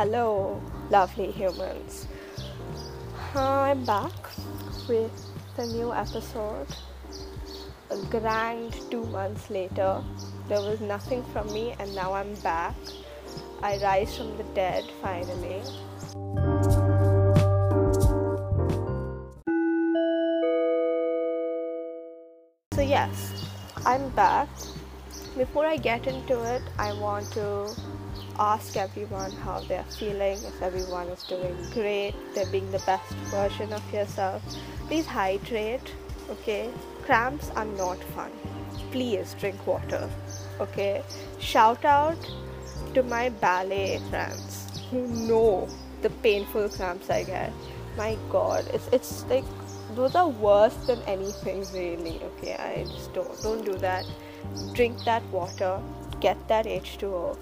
Hello, lovely humans. I'm back with a new episode. A grand two months later, there was nothing from me, and now I'm back. I rise from the dead finally. So, yes, I'm back. Before I get into it, I want to ask everyone how they're feeling, if everyone is doing great, they're being the best version of yourself. Please hydrate, okay? Cramps are not fun. Please drink water, okay? Shout out to my ballet friends who know the painful cramps I get. My god, it's it's like those are worse than anything really, okay? I just don't don't do that. Drink that water, get that H2O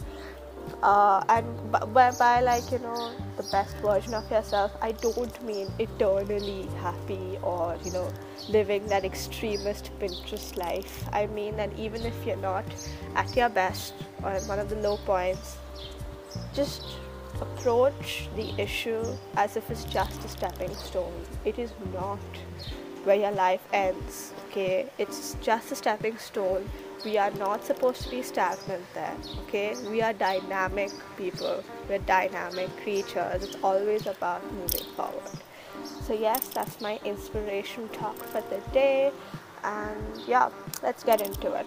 uh, and by, by like you know the best version of yourself i don't mean eternally happy or you know living that extremist pinterest life. I mean that even if you're not at your best or at one of the low points just approach the issue as if it's just a stepping stone. It is not where your life ends okay? It's just a stepping stone we are not supposed to be stagnant there okay? We are dynamic people. We're dynamic creatures. It's always about moving forward. So yes that's my inspiration talk for the day. And yeah let's get into it.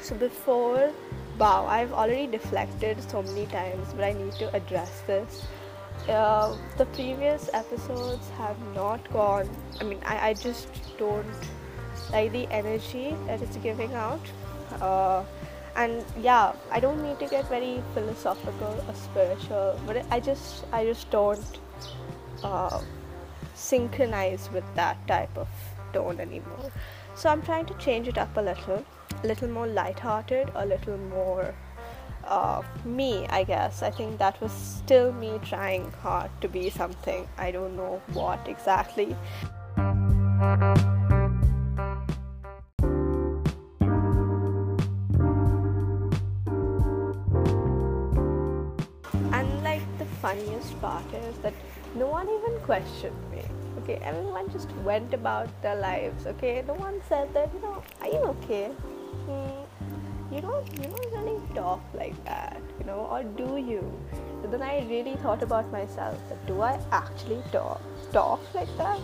So before wow i've already deflected so many times but i need to address this. Uh, the previous episodes have not gone i mean I, I just don't like the energy that it's giving out. Uh, and yeah i don't need to get very philosophical or spiritual but i just i just don't uh, synchronize with that type of tone anymore. So i'm trying to change it up a little a little more light-hearted a little more uh, me i guess. I think that was still me trying hard to be something. I don't know what exactly funniest part is that no one even questioned me. Okay, everyone just went about their lives. Okay, no one said that you know, are you okay? Hmm, you don't, you don't really talk like that, you know, or do you? And then I really thought about myself. That do I actually talk talk like that?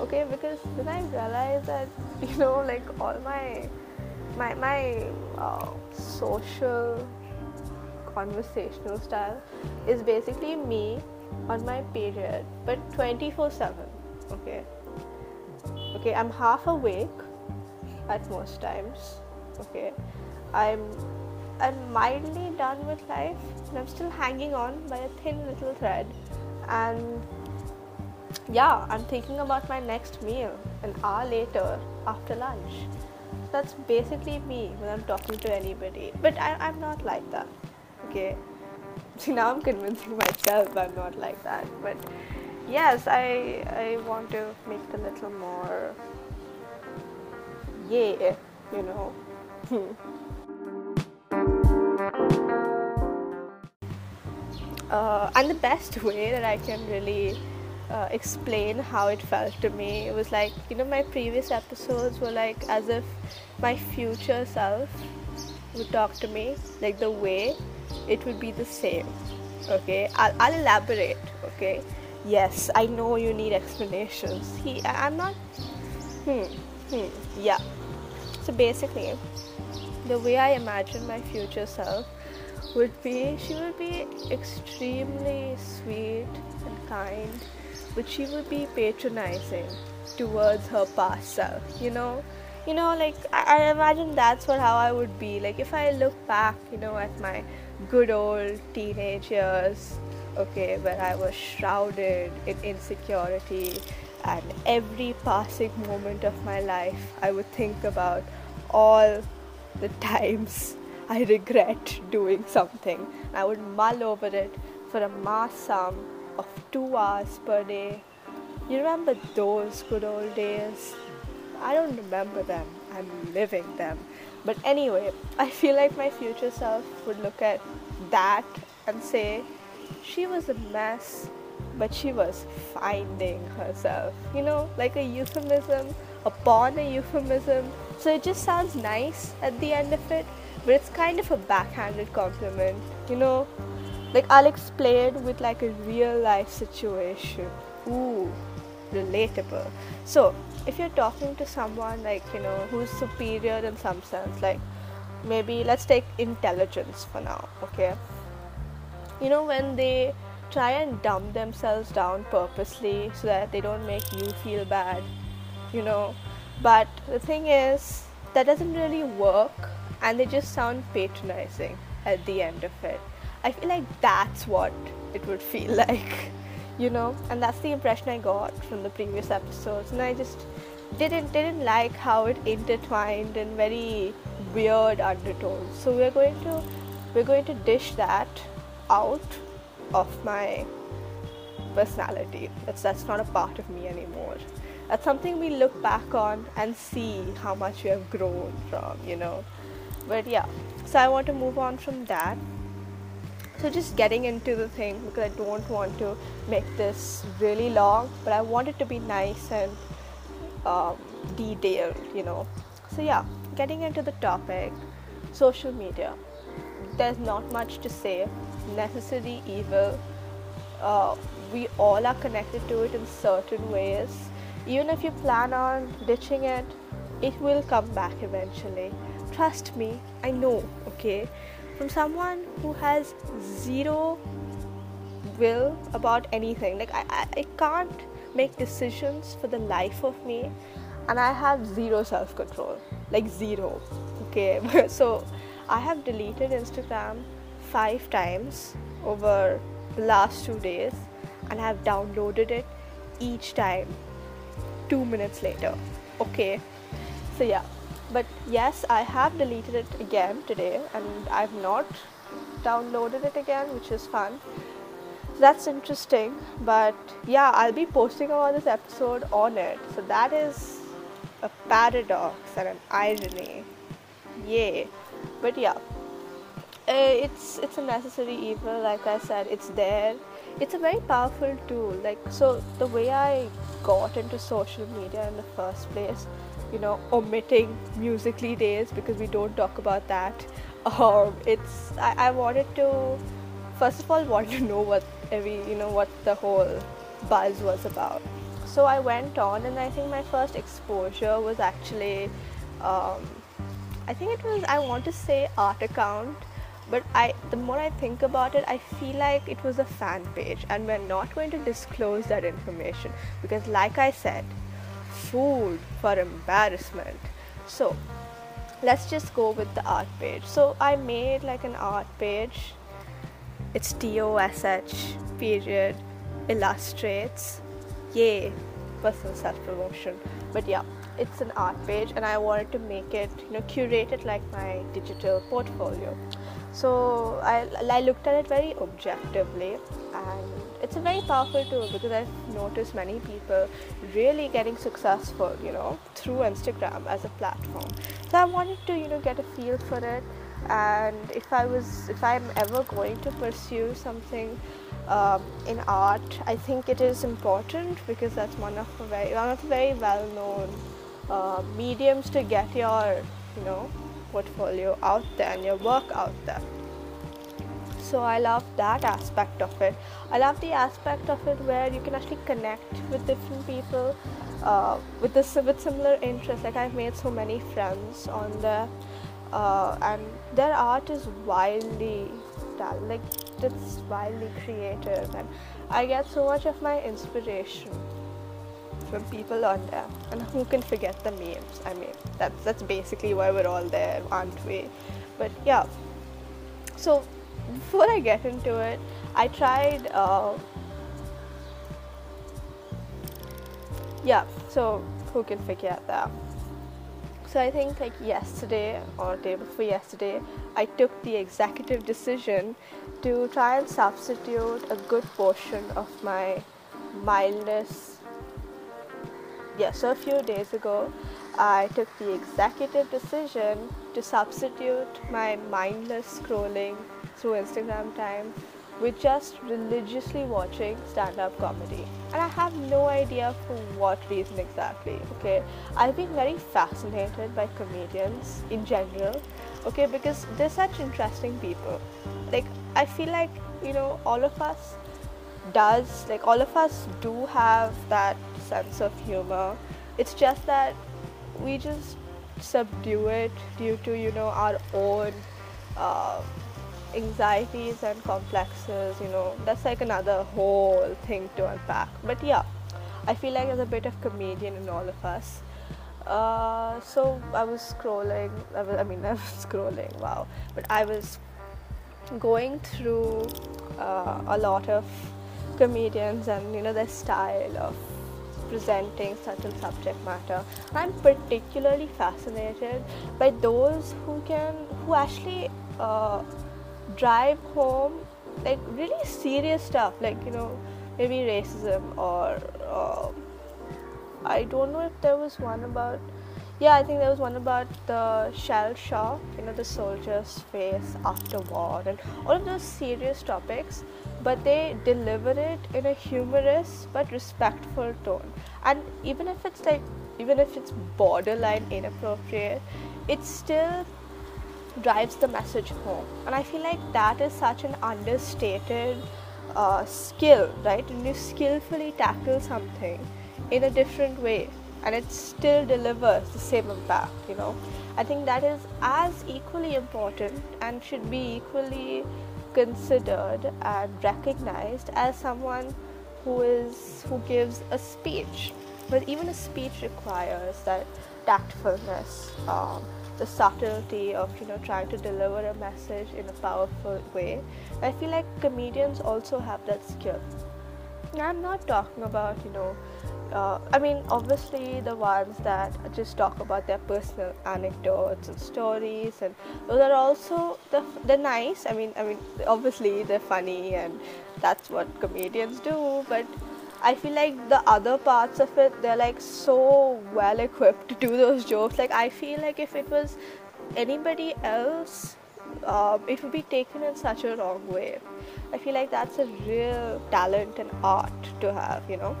Okay, because then I realized that you know, like all my my my uh, social conversational style is basically me on my period, but 24 7. Okay. Okay, I'm half awake at most times. Okay. I'm I'm mildly done with life and I'm still hanging on by a thin little thread. And yeah, I'm thinking about my next meal an hour later after lunch. that's basically me when I'm talking to anybody. But I, I'm not like that okay see now i'm convincing myself i'm not like that but yes i i want to make it a little more yeah you know. Uh, and the best way that i can really uh, explain how it felt to me it was like you know my previous episodes were like as if my future self would talk to me like the way it would be the same okay? I'll, I'll elaborate okay? Yes i know you need explanations. He i'm not hmm hmm yeah. So basically the way i imagine my future self would be she would be extremely sweet and kind but she would be patronizing towards her past self you know? You know like I, I imagine that's what how i would be. Like if i look back you know at my good old teenage years, okay, where I was shrouded in insecurity, and every passing moment of my life, I would think about all the times I regret doing something. I would mull over it for a mass sum of two hours per day. You remember those good old days? I don't remember them, I'm living them. But anyway, I feel like my future self would look at that and say, she was a mess, but she was finding herself. You know, like a euphemism, upon a euphemism. So it just sounds nice at the end of it, but it's kind of a backhanded compliment. You know, like I'll explain it with like a real life situation. Ooh, relatable. So if you're talking to someone like you know who's superior in some sense, like maybe let's take intelligence for now, okay? You know when they try and dumb themselves down purposely so that they don't make you feel bad, you know. But the thing is that doesn't really work and they just sound patronizing at the end of it. I feel like that's what it would feel like, you know, and that's the impression I got from the previous episodes, and I just didn't didn't like how it intertwined in very weird undertones. So we're going to we're going to dish that out of my personality. That's that's not a part of me anymore. That's something we look back on and see how much we have grown from, you know. But yeah, so I want to move on from that. So just getting into the thing because I don't want to make this really long, but I want it to be nice and um, detailed, you know. So yeah, getting into the topic, social media. There's not much to say. Necessary evil. Uh, we all are connected to it in certain ways. Even if you plan on ditching it, it will come back eventually. Trust me, I know, okay? From someone who has zero will about anything. Like, I, I, I can't make decisions for the life of me, and I have zero self control. Like, zero, okay? so, I have deleted Instagram five times over the last two days and I have downloaded it each time two minutes later. Okay, so yeah, but yes, I have deleted it again today and I've not downloaded it again, which is fun. That's interesting, but yeah, I'll be posting about this episode on it. So that is a paradox and an irony. Yay! But yeah, uh, it's it's a necessary evil like i said it's there it's a very powerful tool like so the way i got into social media in the first place you know omitting Musical.ly days because we don't talk about that. Um, it's I, I wanted to first of all want to know what every you know what the whole buzz was about. So i went on and i think my first exposure was actually um, i think it was i want to say art account but i the more i think about it i feel like it was a fan page and we're not going to disclose that information because like i said food for embarrassment. So let's just go with the art page. So i made like an art page. It's tosh period illustrates. Yay personal self promotion but yeah it's an art page and i wanted to make it you know curate it like my digital portfolio. So I, I looked at it very objectively and it's a very powerful tool because I've noticed many people really getting successful, you know, through Instagram as a platform. So I wanted to, you know, get a feel for it and if I was if I'm ever going to pursue something um, in art, I think it is important because that's one of the very one of the very well known uh, mediums to get your you know portfolio out there and your work out there so i love that aspect of it i love the aspect of it where you can actually connect with different people uh, with this with similar interests like i've made so many friends on there uh, and their art is wildly like it's wildly creative and i get so much of my inspiration from people on there. And who can forget the memes? I mean, that's that's basically why we're all there, aren't we? But yeah. So before I get into it, I tried. Uh, yeah. So who can forget that? So I think like yesterday or day before yesterday, I took the executive decision to try and substitute a good portion of my mildness yeah, so a few days ago, I took the executive decision to substitute my mindless scrolling through Instagram time with just religiously watching stand up comedy. And I have no idea for what reason exactly. Okay, I've been very fascinated by comedians in general. Okay, because they're such interesting people. Like, I feel like, you know, all of us does, like, all of us do have that sense of humor. It's just that we just subdue it due to, you know, our own. Uh, anxieties and complexes, you know, that's like another whole thing to unpack. But yeah, I feel like there's a bit of comedian in all of us. Uh, so I was scrolling, I, was, I mean, I was scrolling, wow, but I was going through uh, a lot of comedians and, you know, their style of presenting certain subject matter. I'm particularly fascinated by those who can, who actually uh, drive home like really serious stuff like you know maybe racism or uh, i don't know if there was one about yeah i think there was one about the shell shock you know the soldiers face after war and all of those serious topics but they deliver it in a humorous but respectful tone. And even if it's like even if it's borderline inappropriate it's still drives the message home. And i feel like that is such an understated uh, skill right? And you skillfully tackle something in a different way and it still delivers the same impact you know? I think that is as equally important and should be equally considered and recognized as someone who is who gives a speech. But even a speech requires that tactfulness um, the subtlety of you know trying to deliver a message in a powerful way i feel like comedians also have that skill i'm not talking about you know uh, I mean, obviously, the ones that just talk about their personal anecdotes and stories, and those are also the they're nice. I mean, I mean, obviously they're funny, and that's what comedians do. But I feel like the other parts of it, they're like so well equipped to do those jokes. Like, I feel like if it was anybody else, um, it would be taken in such a wrong way. I feel like that's a real talent and art to have, you know.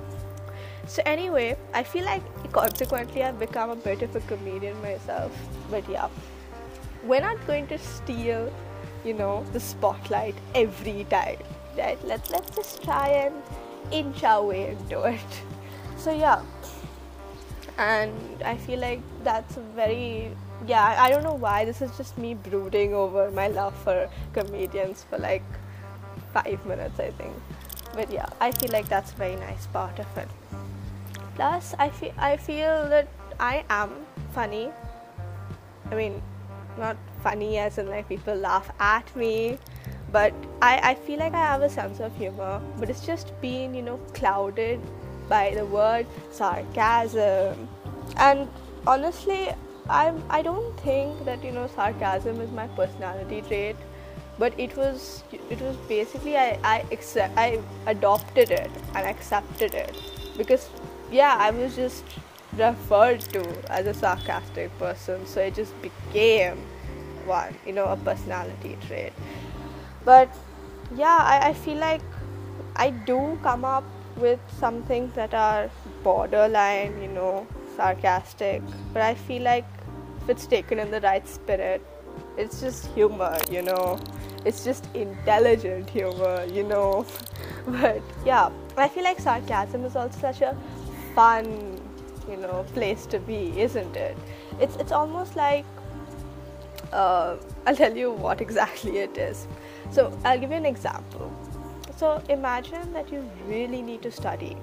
So, anyway, I feel like consequently I've become a bit of a comedian myself. But yeah, we're not going to steal, you know, the spotlight every time. Right? Let's let's just try and inch our way into it. So yeah, and I feel like that's very yeah. I don't know why this is just me brooding over my love for comedians for like five minutes, I think. But yeah, I feel like that's a very nice part of it. Plus, I feel I feel that I am funny. I mean, not funny as in like people laugh at me but I, I feel like I have a sense of humor, but it's just been, you know, clouded by the word sarcasm. And honestly, I'm I don't think that you know sarcasm is my personality trait, but it was it was basically I I accept I adopted it and accepted it because yeah I was just referred to as a sarcastic person, so it just became one you know a personality trait but yeah I, I feel like i do come up with some things that are borderline you know sarcastic. But i feel like if it's taken in the right spirit it's just humor you know. It's just intelligent humor you know. But yeah i feel like sarcasm is also such a fun you know place to be isn't it? It's it's almost like uh, i'll tell you what exactly it is so, I'll give you an example. So, imagine that you really need to study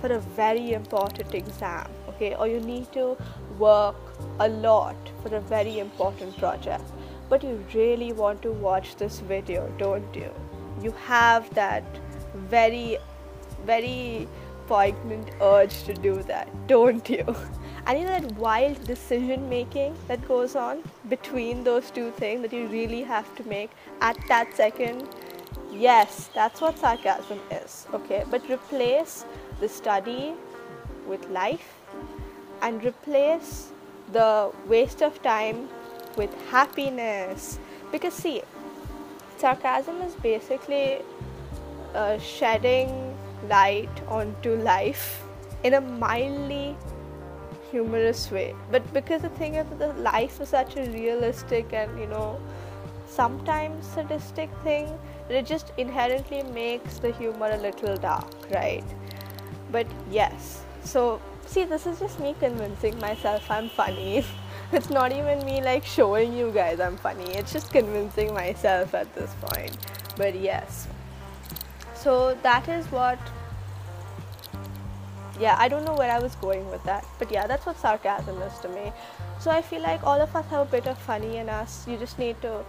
for a very important exam, okay, or you need to work a lot for a very important project, but you really want to watch this video, don't you? You have that very, very poignant urge to do that, don't you? you know that wild decision making that goes on between those two things that you really have to make at that second yes that's what sarcasm is okay? But replace the study with life and replace the waste of time with happiness. Because see sarcasm is basically uh, shedding light onto life in a mildly humorous way. But because the thing is, the life is such a realistic and you know sometimes sadistic thing, it just inherently makes the humor a little dark, right? But yes, so see, this is just me convincing myself I'm funny. it's not even me like showing you guys I'm funny, it's just convincing myself at this point. But yes, so that is what yeah i don't know where i was going with that but yeah that's what sarcasm is to me. So i feel like all of us have a bit of funny in us you just need to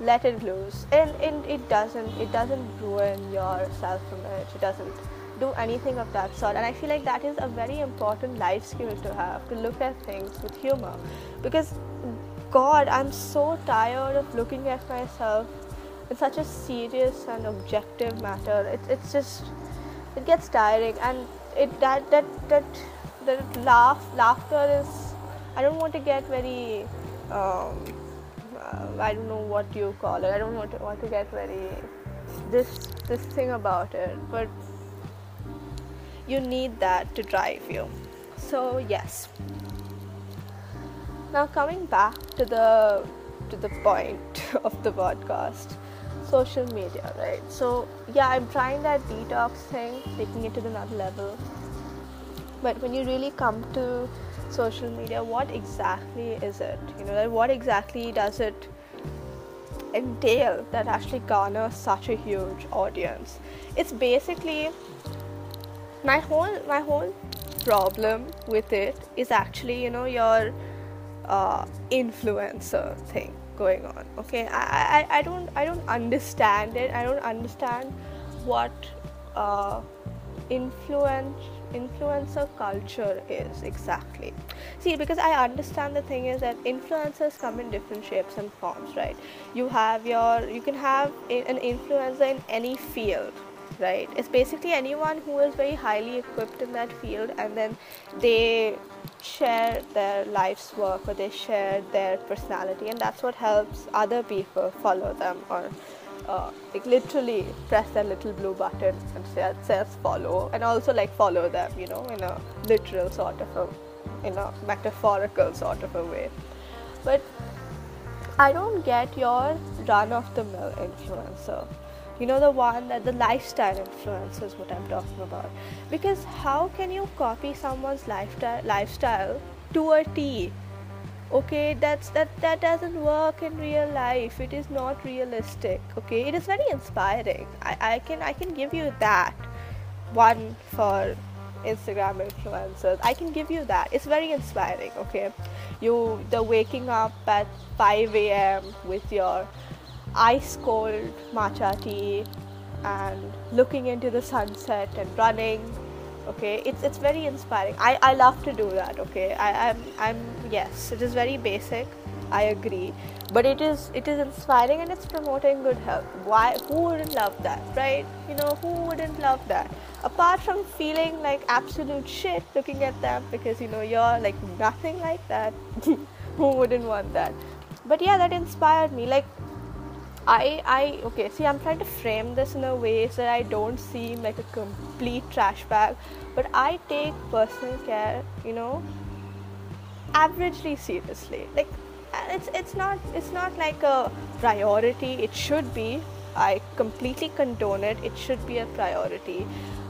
let it loose. And, and it doesn't it doesn't ruin your self image it doesn't do anything of that sort. And i feel like that is a very important life skill to have to look at things with humor. Because god i'm so tired of looking at myself in such a serious and objective matter. It, it's just it gets tiring. And it that that that that laugh laughter is I don't want to get very um, uh, I don't know what you call it. I don't want to want to get very this this thing about it but you need that to drive you. So yes. Now coming back to the to the point of the podcast social media, right? So, yeah, I'm trying that detox thing, taking it to another level. But when you really come to social media, what exactly is it? You know, what exactly does it entail that actually garners such a huge audience? It's basically my whole my whole problem with it is actually you know your uh, influencer thing going on okay? I, I i don't i don't understand it. I don't understand what uh, influence influencer culture is exactly. See because i understand the thing is that influencers come in different shapes and forms right? You have your you can have an influencer in any field right? It's basically anyone who is very highly equipped in that field and then they share their life's work or they share their personality and that's what helps other people follow them or uh, like literally press that little blue button and say, says follow and also like follow them you know in a literal sort of a in a metaphorical sort of a way. But i don't get your run of the mill influencer you know the one that the lifestyle influence is what i'm talking about. Because how can you copy someone's lifestyle lifestyle to a t? Okay that's that that doesn't work in real life. It is not realistic okay? It is very inspiring. I, I can i can give you that one for instagram influencers. I can give you that. It's very inspiring okay? You the waking up at 5 a.m with your ice cold matcha tea and looking into the sunset and running okay? It's it's very inspiring. I i love to do that okay? I i'm i'm yes it is very basic. I agree. But it is it is inspiring and it's promoting good health. Why who wouldn't love that right? You know who wouldn't love that? Apart from feeling like absolute shit looking at them because you know you're like nothing like that who wouldn't want that? But yeah that inspired me. Like I, I okay see i'm trying to frame this in a way so i don't seem like a complete trash bag but i take personal care you know averagely seriously. Like it's it's not it's not like a priority. It should be. I completely condone it. It should be a priority.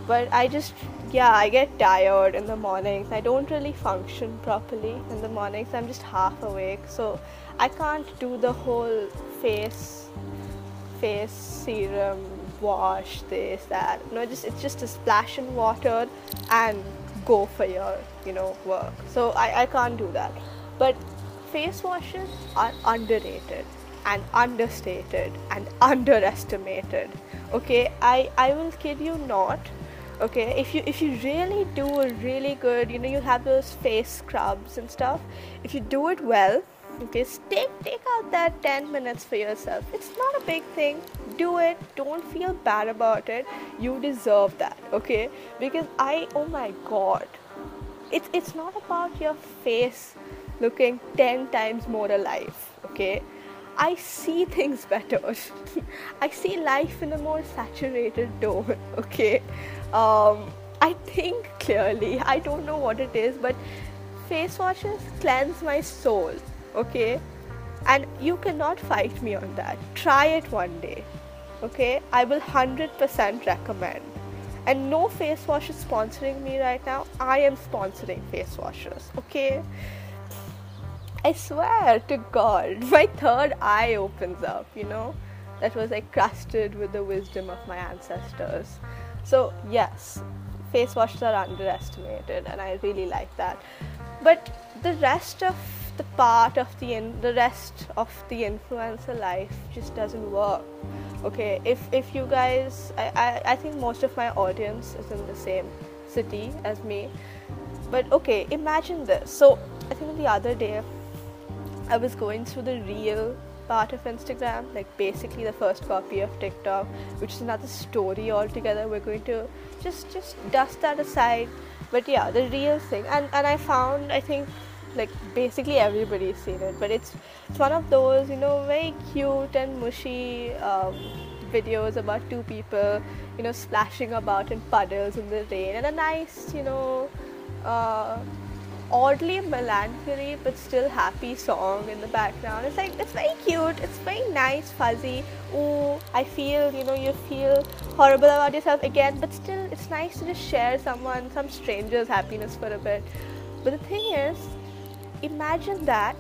But i just yeah i get tired in the mornings. I don't really function properly in the mornings. I'm just half awake. So i can't do the whole face face serum wash this that. No just it's just a splash in water and go for your you know work. So I, I can't do that. But face washes are underrated and understated and underestimated. Okay? I i will kid you not. Okay? If you if you really do a really good you know you have those face scrubs and stuff. If you do it well okay take take out that 10 minutes for yourself it's not a big thing do it don't feel bad about it you deserve that okay because i oh my god it's it's not about your face looking 10 times more alive okay I see things better. I see life in a more saturated tone. Okay, um, I think clearly. I don't know what it is, but face washes cleanse my soul. Okay, and you cannot fight me on that. Try it one day. Okay, I will hundred percent recommend. And no face wash is sponsoring me right now. I am sponsoring face washes. Okay I swear to God, my third eye opens up, you know? That was like crusted with the wisdom of my ancestors. So, yes, face washes are underestimated, and I really like that. But the rest of the part of the in, the rest of the influencer life just doesn't work. Okay, if if you guys, I, I, I think most of my audience is in the same city as me, but okay, imagine this. So I think the other day I was going through the reel part of Instagram, like basically the first copy of TikTok, which is another story altogether. We're going to just just dust that aside. But yeah, the reel thing. And and I found I think like basically everybody's seen it, but it's it's one of those, you know, very cute and mushy um, videos about two people, you know, splashing about in puddles in the rain and a nice, you know, uh, oddly melancholy but still happy song in the background. It's like it's very cute, it's very nice, fuzzy. Ooh, I feel you know you feel horrible about yourself again, but still it's nice to just share someone, some stranger's happiness for a bit. But the thing is, imagine that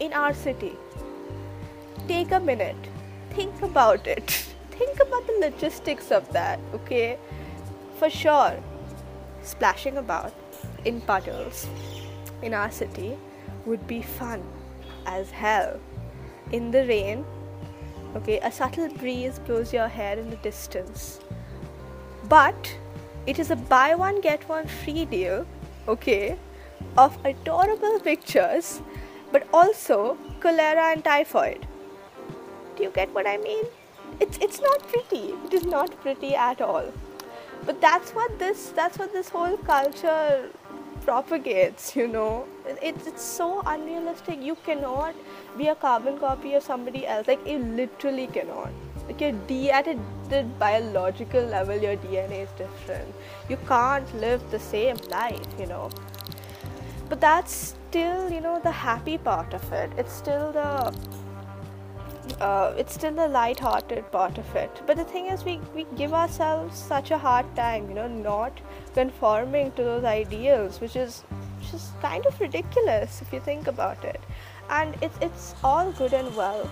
in our city. Take a minute, think about it. think about the logistics of that, okay? For sure, splashing about in puddles in our city would be fun as hell. In the rain, okay, a subtle breeze blows your hair in the distance. But it is a buy one get one free deal, okay, of adorable pictures, but also cholera and typhoid. Do you get what I mean? It's it's not pretty. It is not pretty at all. But that's what this that's what this whole culture propagates you know it's, it's so unrealistic you cannot be a carbon copy of somebody else like you literally cannot like your D at a the biological level your DNA is different you can't live the same life you know but that's still you know the happy part of it it's still the uh, it's still the light-hearted part of it. But the thing is, we, we give ourselves such a hard time, you know, not conforming to those ideals, which is is kind of ridiculous if you think about it. And it's it's all good and well,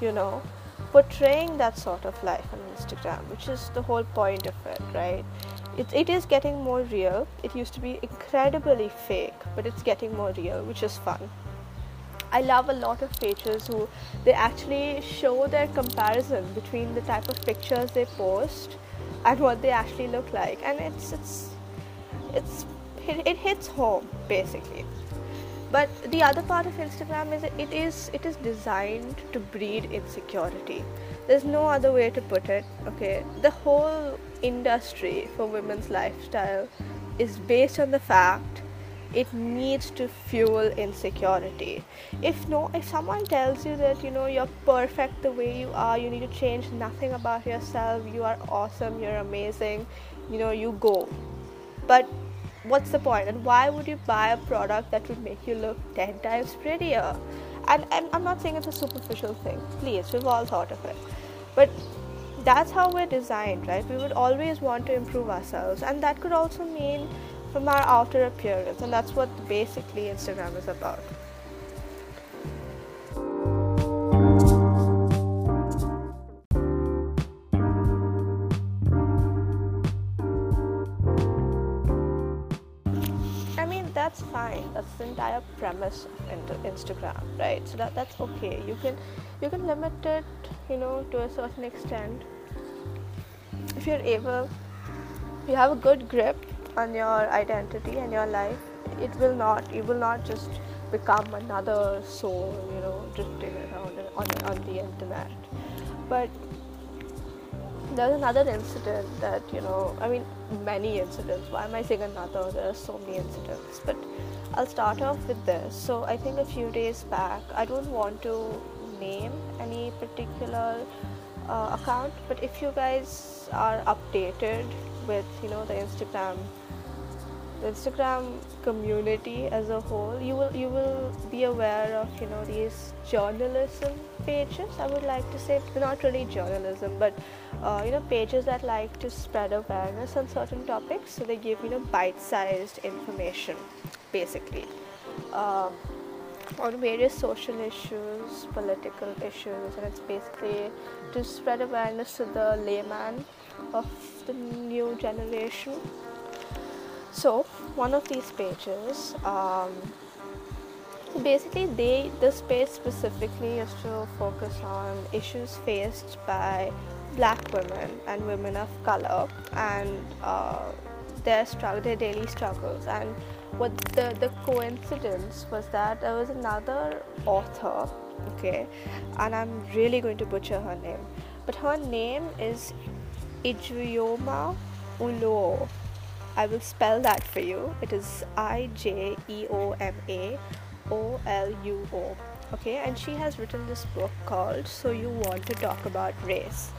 you know, portraying that sort of life on Instagram, which is the whole point of it, right? It, it is getting more real. It used to be incredibly fake, but it's getting more real, which is fun. I love a lot of pages who they actually show their comparison between the type of pictures they post and what they actually look like, and it's it's it's it, it hits home basically. But the other part of Instagram is it is it is designed to breed insecurity. There's no other way to put it. Okay, the whole industry for women's lifestyle is based on the fact it needs to fuel insecurity. If no if someone tells you that you know you're perfect the way you are you need to change nothing about yourself you are awesome you're amazing you know you go. But what's the point? And why would you buy a product that would make you look 10 times prettier and, and i'm not saying it's a superficial thing. Please we've all thought of it. But that's how we're designed right? We would always want to improve ourselves. And that could also mean from our outer appearance, and that's what basically Instagram is about. Entire premise of Instagram, right? So that that's okay. You can you can limit it, you know, to a certain extent. If you're able, you have a good grip on your identity and your life it will not you will not just become another soul you know drifting around on, on the internet but there's another incident that you know i mean many incidents. Why am i saying another? There are so many incidents. But i'll start off with this. So i think a few days back i don't want to name any particular uh, account but if you guys are updated with you know the instagram the instagram community as a whole you will you will be aware of you know these journalism pages. I would like to say not really journalism but uh, you know pages that like to spread awareness on certain topics. So they give you know bite-sized information basically. Uh, on various social issues political issues and it's basically to spread awareness to the layman of the new generation so one of these pages um, basically they this page specifically is to focus on issues faced by black women and women of color and uh, their struggle their daily struggles. And what the the coincidence was that there was another author okay and i'm really going to butcher her name but her name is Ijeoma Oluo I will spell that for you. It is I J E O M A O L U O. Okay, and she has written this book called So You Want to Talk About Race.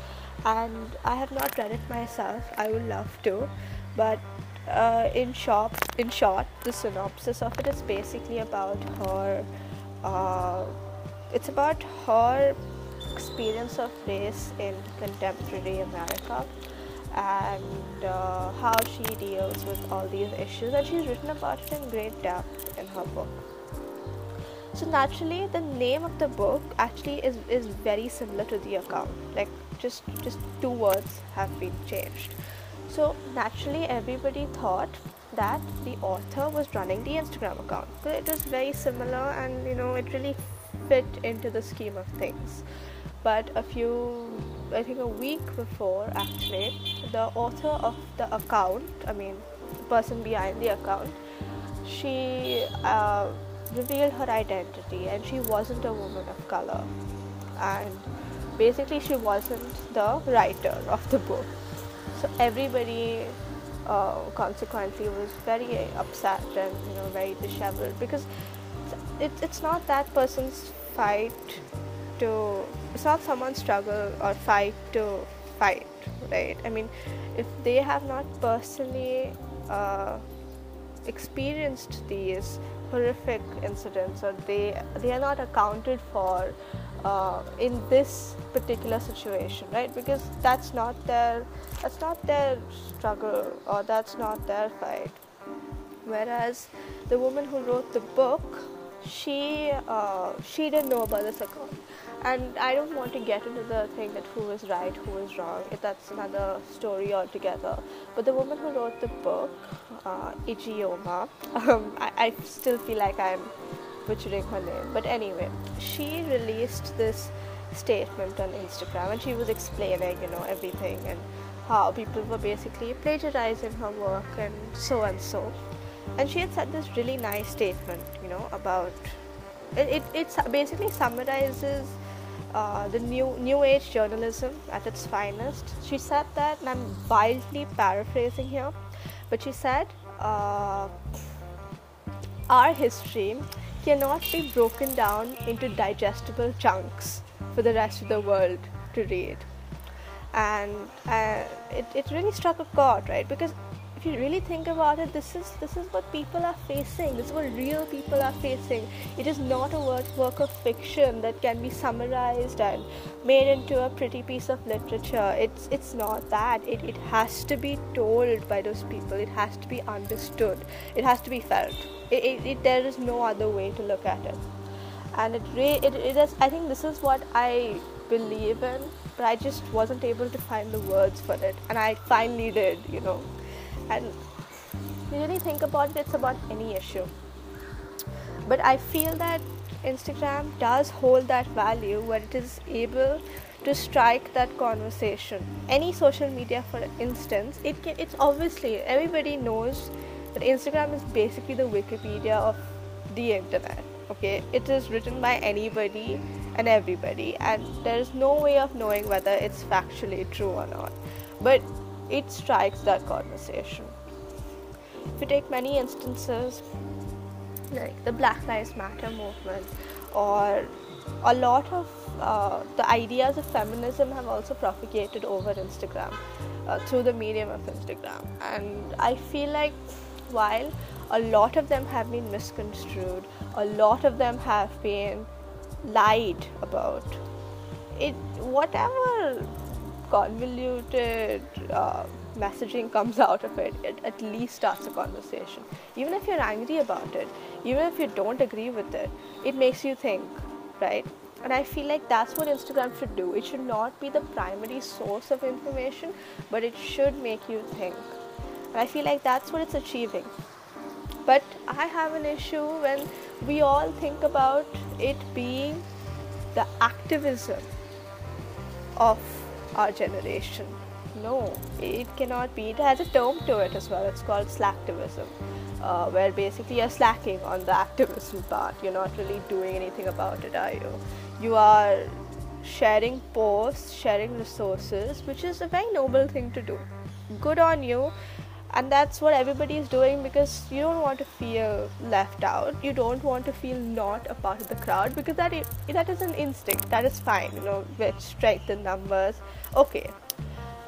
And I have not read it myself, I would love to, but uh, in short, in short, the synopsis of it is basically about her. Uh, it's about her experience of race in contemporary America and uh, how she deals with all these issues and she's written about it in great depth in her book. So naturally the name of the book actually is, is very similar to the account. Like just just two words have been changed. So naturally everybody thought that the author was running the instagram account. So it was very similar and you know it really fit into the scheme of things. But a few I think a week before actually the author of the account I mean the person behind the account she uh, revealed her identity and she wasn't a woman of color. And basically she wasn't the writer of the book. So everybody uh, consequently was very upset and you know very disheveled because it's, it's not that person's fight to it's not someone's struggle or fight to fight right? I mean if they have not personally uh, experienced these horrific incidents or they they are not accounted for uh, in this particular situation right? Because that's not their that's not their struggle or that's not their fight. Whereas the woman who wrote the book she uh, she didn't know about this account and I don't want to get into the thing that who is right, who is wrong. That's another story altogether. But the woman who wrote the book, uh, Ijeoma, um, I, I still feel like I'm butchering her name. But anyway, she released this statement on Instagram, and she was explaining, you know, everything and how people were basically plagiarizing her work and so and so. And she had said this really nice statement, you know, about it, it, it basically summarizes uh, the new new age journalism at its finest. She said that, and I'm wildly paraphrasing here, but she said, uh, "Our history cannot be broken down into digestible chunks for the rest of the world to read." And uh, it, it really struck a chord, right? Because if you really think about it, this is this is what people are facing. This is what real people are facing. It is not a work, work of fiction that can be summarized and made into a pretty piece of literature. It's it's not that. It it has to be told by those people. It has to be understood. It has to be felt. It, it, it there is no other way to look at it. And it re- it, it is. I think this is what I believe in but I just wasn't able to find the words for it, and I finally did, you know and really think about it it's about any issue. But i feel that instagram does hold that value where it is able to strike that conversation. Any social media for instance it can it's obviously everybody knows that instagram is basically the wikipedia of the internet okay? It is written by anybody and everybody and there is no way of knowing whether it's factually true or not. But it strikes that conversation. If you take many instances, like the Black Lives Matter movement or a lot of uh, the ideas of feminism have also propagated over Instagram uh, through the medium of Instagram. And I feel like while a lot of them have been misconstrued, a lot of them have been lied about, it whatever convoluted uh, messaging comes out of it, it at least starts a conversation. Even if you're angry about it, even if you don't agree with it, it makes you think, right? And I feel like that's what Instagram should do. It should not be the primary source of information, but it should make you think. And I feel like that's what it's achieving. But I have an issue when we all think about it being the activism of our generation. No, it cannot be. It has a term to it as well. It's called slacktivism uh, where basically you're slacking on the activism part. You're not really doing anything about it, are you? You are sharing posts, sharing resources, which is a very noble thing to do. Good on you. And that's what everybody is doing because you don't want to feel left out. You don't want to feel not a part of the crowd because that is, that is an instinct. That is fine, you know, with strength in numbers. Okay.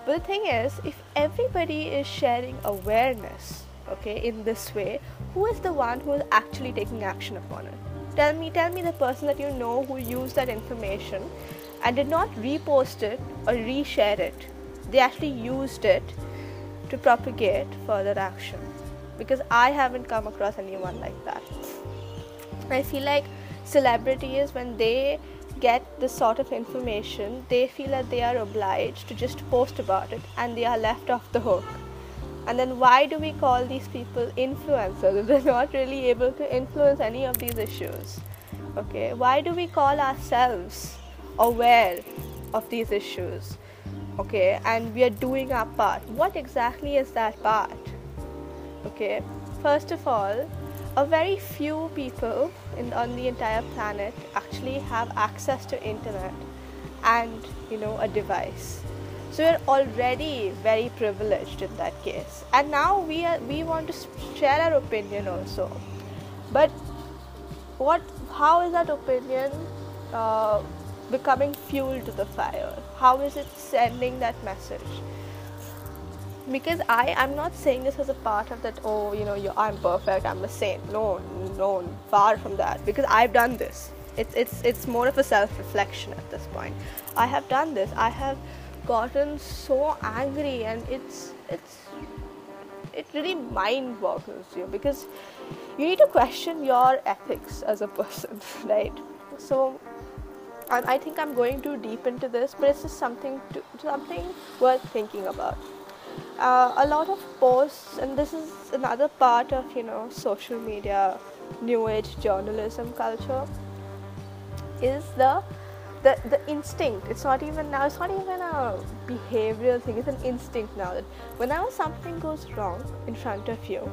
But the thing is, if everybody is sharing awareness, okay in this way who is the one who is actually taking action upon it? Tell me tell me the person that you know who used that information and did not repost it or reshare it. They actually used it to propagate further action. Because i haven't come across anyone like that. I feel like celebrities when they get this sort of information they feel that they are obliged to just post about it and they are left off the hook and then why do we call these people influencers they're not really able to influence any of these issues? Okay, why do we call ourselves aware of these issues? Okay, and we are doing our part. What exactly is that part? Okay, first of all, a very few people in, on the entire planet actually have access to internet and you know a device so we're already very privileged in that case. And now we are, we want to share our opinion also. But what how is that opinion uh, becoming fuel to the fire? How is it sending that message? Because I I'm not saying this as a part of that. Oh, you know, I'm perfect. I'm a saint. No, no, far from that. Because I've done this. It's it's it's more of a self reflection at this point. I have done this. I have gotten so angry and it's it's it really mind boggles you because you need to question your ethics as a person right so and I think I'm going too deep into this but it's just something to, something worth thinking about uh, a lot of posts and this is another part of you know social media new age journalism culture is the the the instinct. It's not even now it's not even a behavioral thing it's an instinct now that whenever something goes wrong in front of you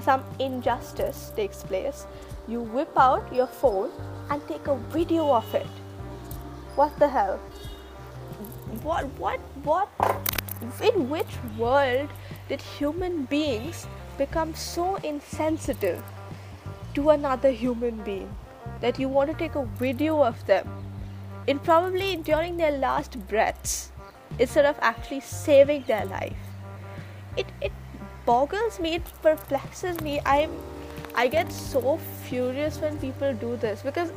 some injustice takes place you whip out your phone and take a video of it. What the hell? What what what in which world did human beings become so insensitive to another human being that you want to take a video of them in probably during their last breaths instead of actually saving their life. It it boggles me, it perplexes me. I'm I get so furious when people do this because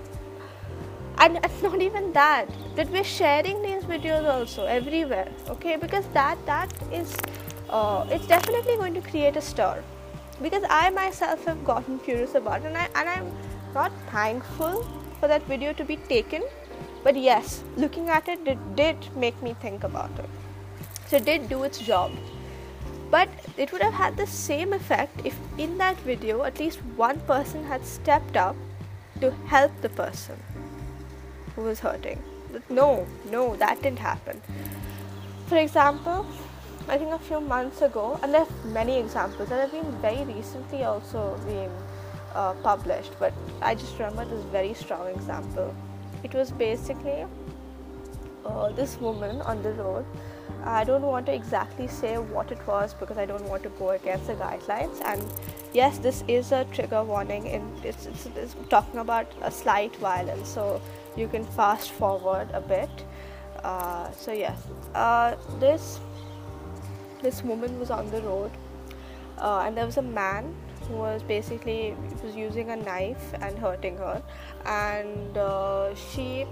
and it's not even that that we're sharing these videos also everywhere okay because that that is uh, it's definitely going to create a stir because i myself have gotten curious about it and, I, and i'm not thankful for that video to be taken but yes, looking at it, it did make me think about it. So it did do its job. But it would have had the same effect if in that video at least one person had stepped up to help the person who was hurting. No, no, that didn't happen. For example, I think a few months ago, and there are many examples that have been very recently also being uh, published, but I just remember this very strong example it was basically uh, this woman on the road I don't want to exactly say what it was because I don't want to go against the guidelines. And yes, this is a trigger warning, and it's, it's, it's talking about a slight violence, so you can fast forward a bit. Uh, so yes, uh, this this woman was on the road, uh, and there was a man who was basically was using a knife and hurting her, and uh, she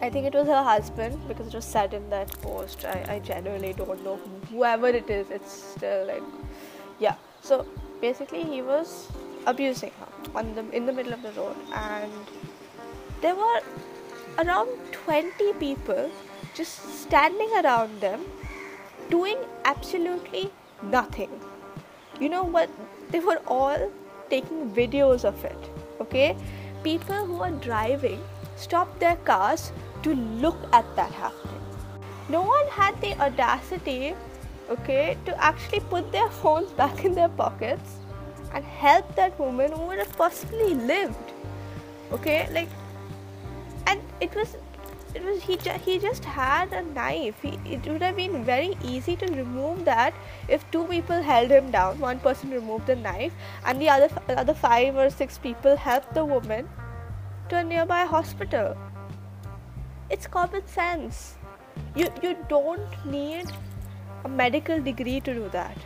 I think it was her husband because it was said in that post. I, I genuinely don't know whoever it is. It's still like, yeah. So basically, he was abusing her on the in the middle of the road, and there were around 20 people just standing around them, doing absolutely nothing. You know what? They were all taking videos of it. Okay, people who are driving stopped their cars to look at that happening. No one had the audacity, okay, to actually put their phones back in their pockets and help that woman who would have possibly lived. Okay, like, it was, it was he. Ju- he just had a knife. He, it would have been very easy to remove that if two people held him down. One person removed the knife, and the other other five or six people helped the woman to a nearby hospital it's common sense you you don't need a medical degree to do that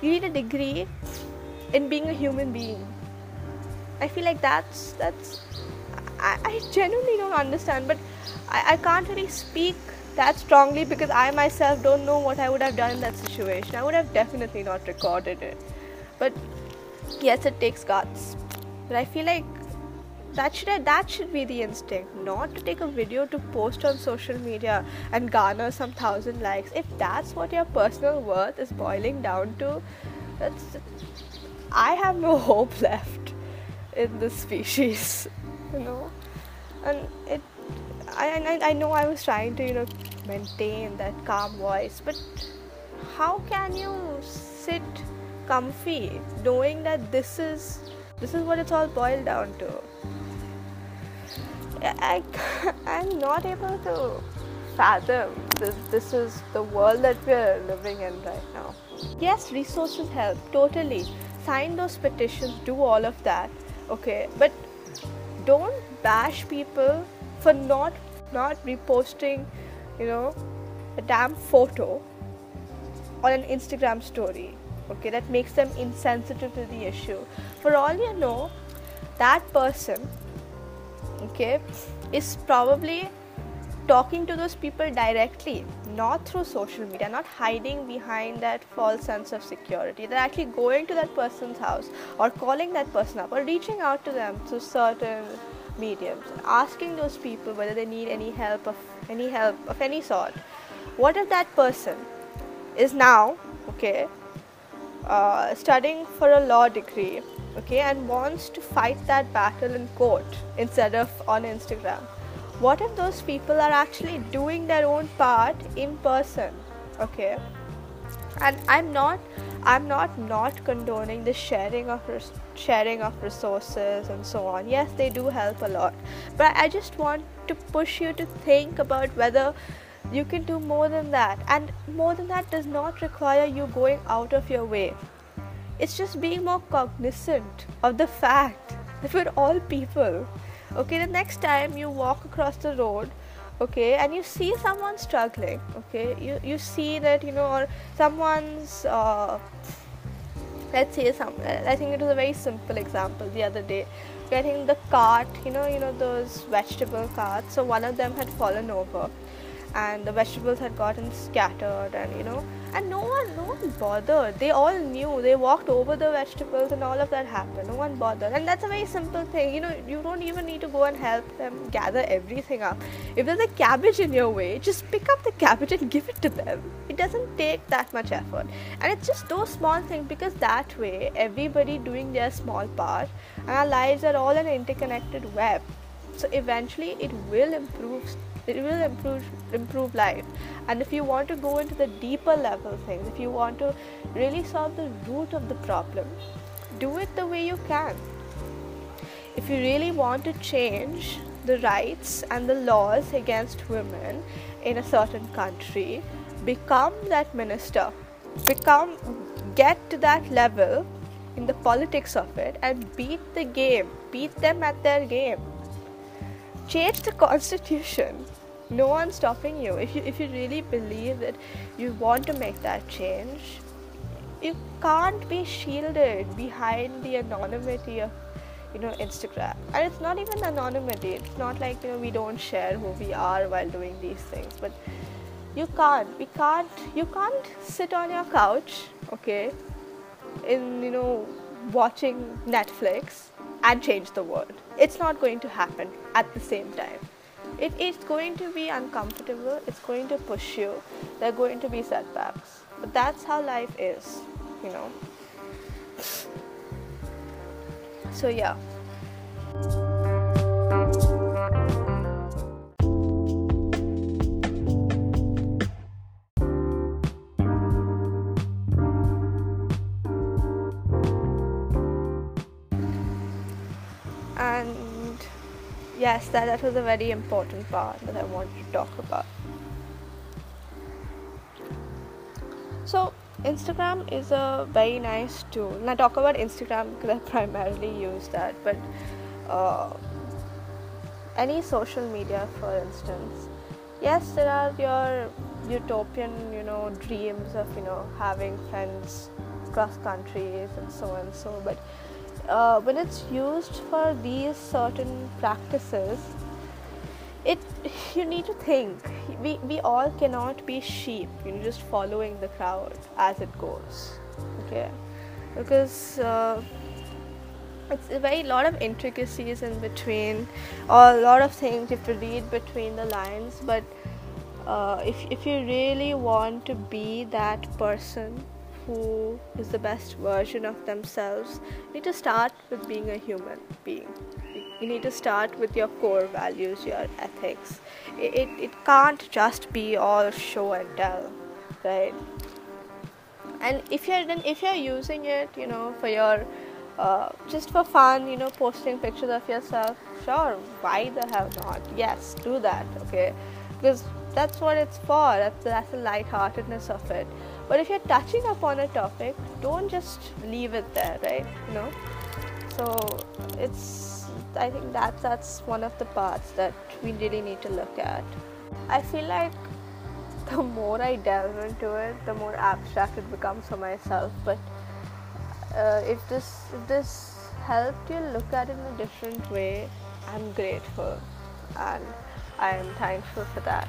you need a degree in being a human being i feel like that's that's i, I genuinely don't understand but I, I can't really speak that strongly because i myself don't know what i would have done in that situation. I would have definitely not recorded it. But yes it takes guts. But i feel like that should that should be the instinct not to take a video to post on social media and garner some thousand likes. If that's what your personal worth is boiling down to that's i have no hope left in this species you know and it I, I, I know i was trying to you know maintain that calm voice but how can you sit comfy knowing that this is this is what it's all boiled down to I, I'm not able to fathom this, this is the world that we're living in right now. Yes, resources help, totally. Sign those petitions, do all of that, okay? But don't bash people for not not reposting, you know, a damn photo on an Instagram story. Okay, that makes them insensitive to the issue. For all you know, that person okay is probably talking to those people directly not through social media not hiding behind that false sense of security they're actually going to that person's house or calling that person up or reaching out to them through certain mediums asking those people whether they need any help of any help of any sort. What if that person is now okay uh, studying for a law degree okay and wants to fight that battle in court instead of on instagram what if those people are actually doing their own part in person? Okay. And i'm not i'm not not condoning the sharing of res- sharing of resources and so on. Yes they do help a lot. But i just want to push you to think about whether you can do more than that. And more than that does not require you going out of your way. It's just being more cognizant of the fact that we're all people. Okay, the next time you walk across the road, okay, and you see someone struggling, okay, you, you see that, you know, or someone's, uh, let's say some, I think it was a very simple example the other day. Getting the cart, you know, you know those vegetable carts. So one of them had fallen over, and the vegetables had gotten scattered, and you know, and no one no one bothered. They all knew. They walked over the vegetables and all of that happened. No one bothered. And that's a very simple thing. You know you don't even need to go and help them gather everything up. If there's a cabbage in your way just pick up the cabbage and give it to them. It doesn't take that much effort. And it's just those small things because that way everybody doing their small part and our lives are all an interconnected web. So eventually it will improve it will improve improve life. And if you want to go into the deeper level things if you want to really solve the root of the problem do it the way you can. If you really want to change the rights and the laws against women in a certain country become that minister. Become get to that level in the politics of it and beat the game. Beat them at their game. Change the constitution no one's stopping you. If you if you really believe that you want to make that change you can't be shielded behind the anonymity of you know instagram. And it's not even anonymity. It's not like you know we don't share who we are while doing these things. But you can't. We can't you can't sit on your couch okay in you know watching netflix and change the world. It's not going to happen at the same time it is going to be uncomfortable. It's going to push you. There are going to be setbacks. But that's how life is you know. So yeah yes that, that was a very important part that i wanted to talk about. So instagram is a very nice tool. And i talk about instagram because i primarily use that but uh, any social media for instance. Yes there are your utopian you know dreams of you know having friends across countries and so and so but uh, when it's used for these certain practices it you need to think. We, we all cannot be sheep you know just following the crowd as it goes okay? Because uh, it's a very lot of intricacies in between or a lot of things you have to read between the lines but uh, if, if you really want to be that person who is the best version of themselves you need to start with being a human being. You need to start with your core values your ethics. It, it, it can't just be all show and tell right? And if you're then if you're using it you know for your uh, just for fun you know posting pictures of yourself sure why the hell not? Yes do that okay? Because that's what it's for. That's, that's the lightheartedness of it but if you're touching upon a topic don't just leave it there right? You know? So it's i think that that's one of the parts that we really need to look at. I feel like the more i delve into it the more abstract it becomes for myself. But uh, if this if this helped you look at it in a different way i'm grateful. And i am thankful for that.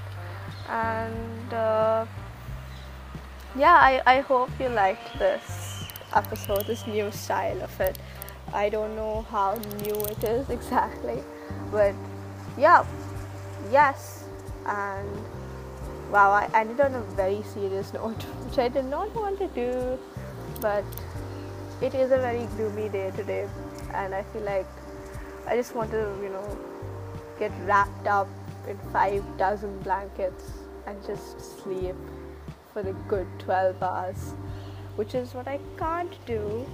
And uh, yeah I, I hope you liked this episode this new style of it. I don't know how new it is exactly but yeah yes and wow I ended on a very serious note which i did not want to do but it is a very gloomy day today and i feel like i just want to you know get wrapped up in five dozen blankets and just sleep for a good 12 hours, which is what I can't do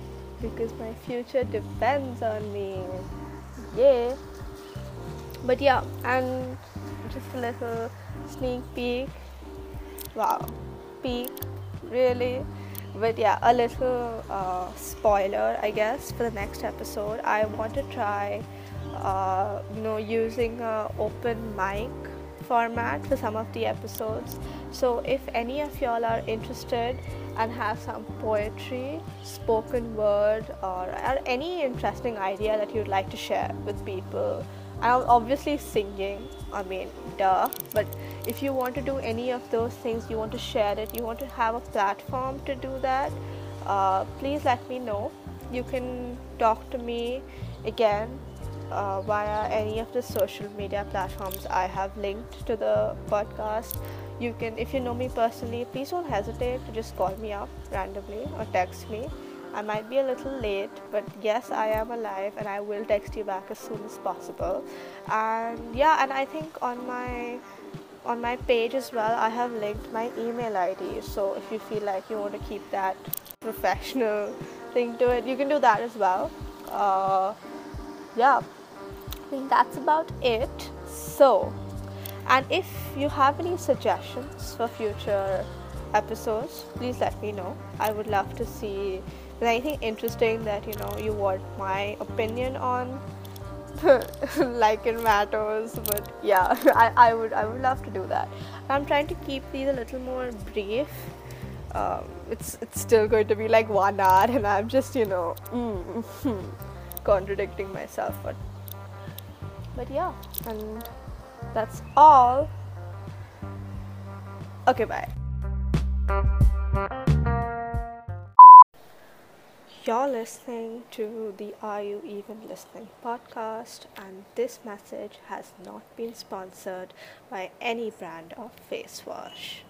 because my future depends on me. Yeah. But yeah, and just a little sneak peek. Wow, peek, really. But yeah, a little uh, spoiler, I guess, for the next episode. I want to try, uh, you know, using an open mic format for some of the episodes. So, if any of y'all are interested and have some poetry, spoken word, or, or any interesting idea that you'd like to share with people, I'm obviously singing, I mean, duh. But if you want to do any of those things, you want to share it, you want to have a platform to do that, uh, please let me know. You can talk to me again uh, via any of the social media platforms I have linked to the podcast. You can, if you know me personally, please don't hesitate to just call me up randomly or text me. I might be a little late, but yes, I am alive and I will text you back as soon as possible. And yeah, and I think on my on my page as well, I have linked my email ID. So if you feel like you want to keep that professional thing to it, you can do that as well. Uh, yeah think that's about it. So, and if you have any suggestions for future episodes, please let me know. I would love to see anything interesting that you know you want my opinion on. like in matters, but yeah, I, I would I would love to do that. I'm trying to keep these a little more brief. Um, it's it's still going to be like one hour, and I'm just you know mm, contradicting myself, but but yeah, and that's all. Okay, bye. You're listening to the Are You Even Listening podcast, and this message has not been sponsored by any brand of face wash.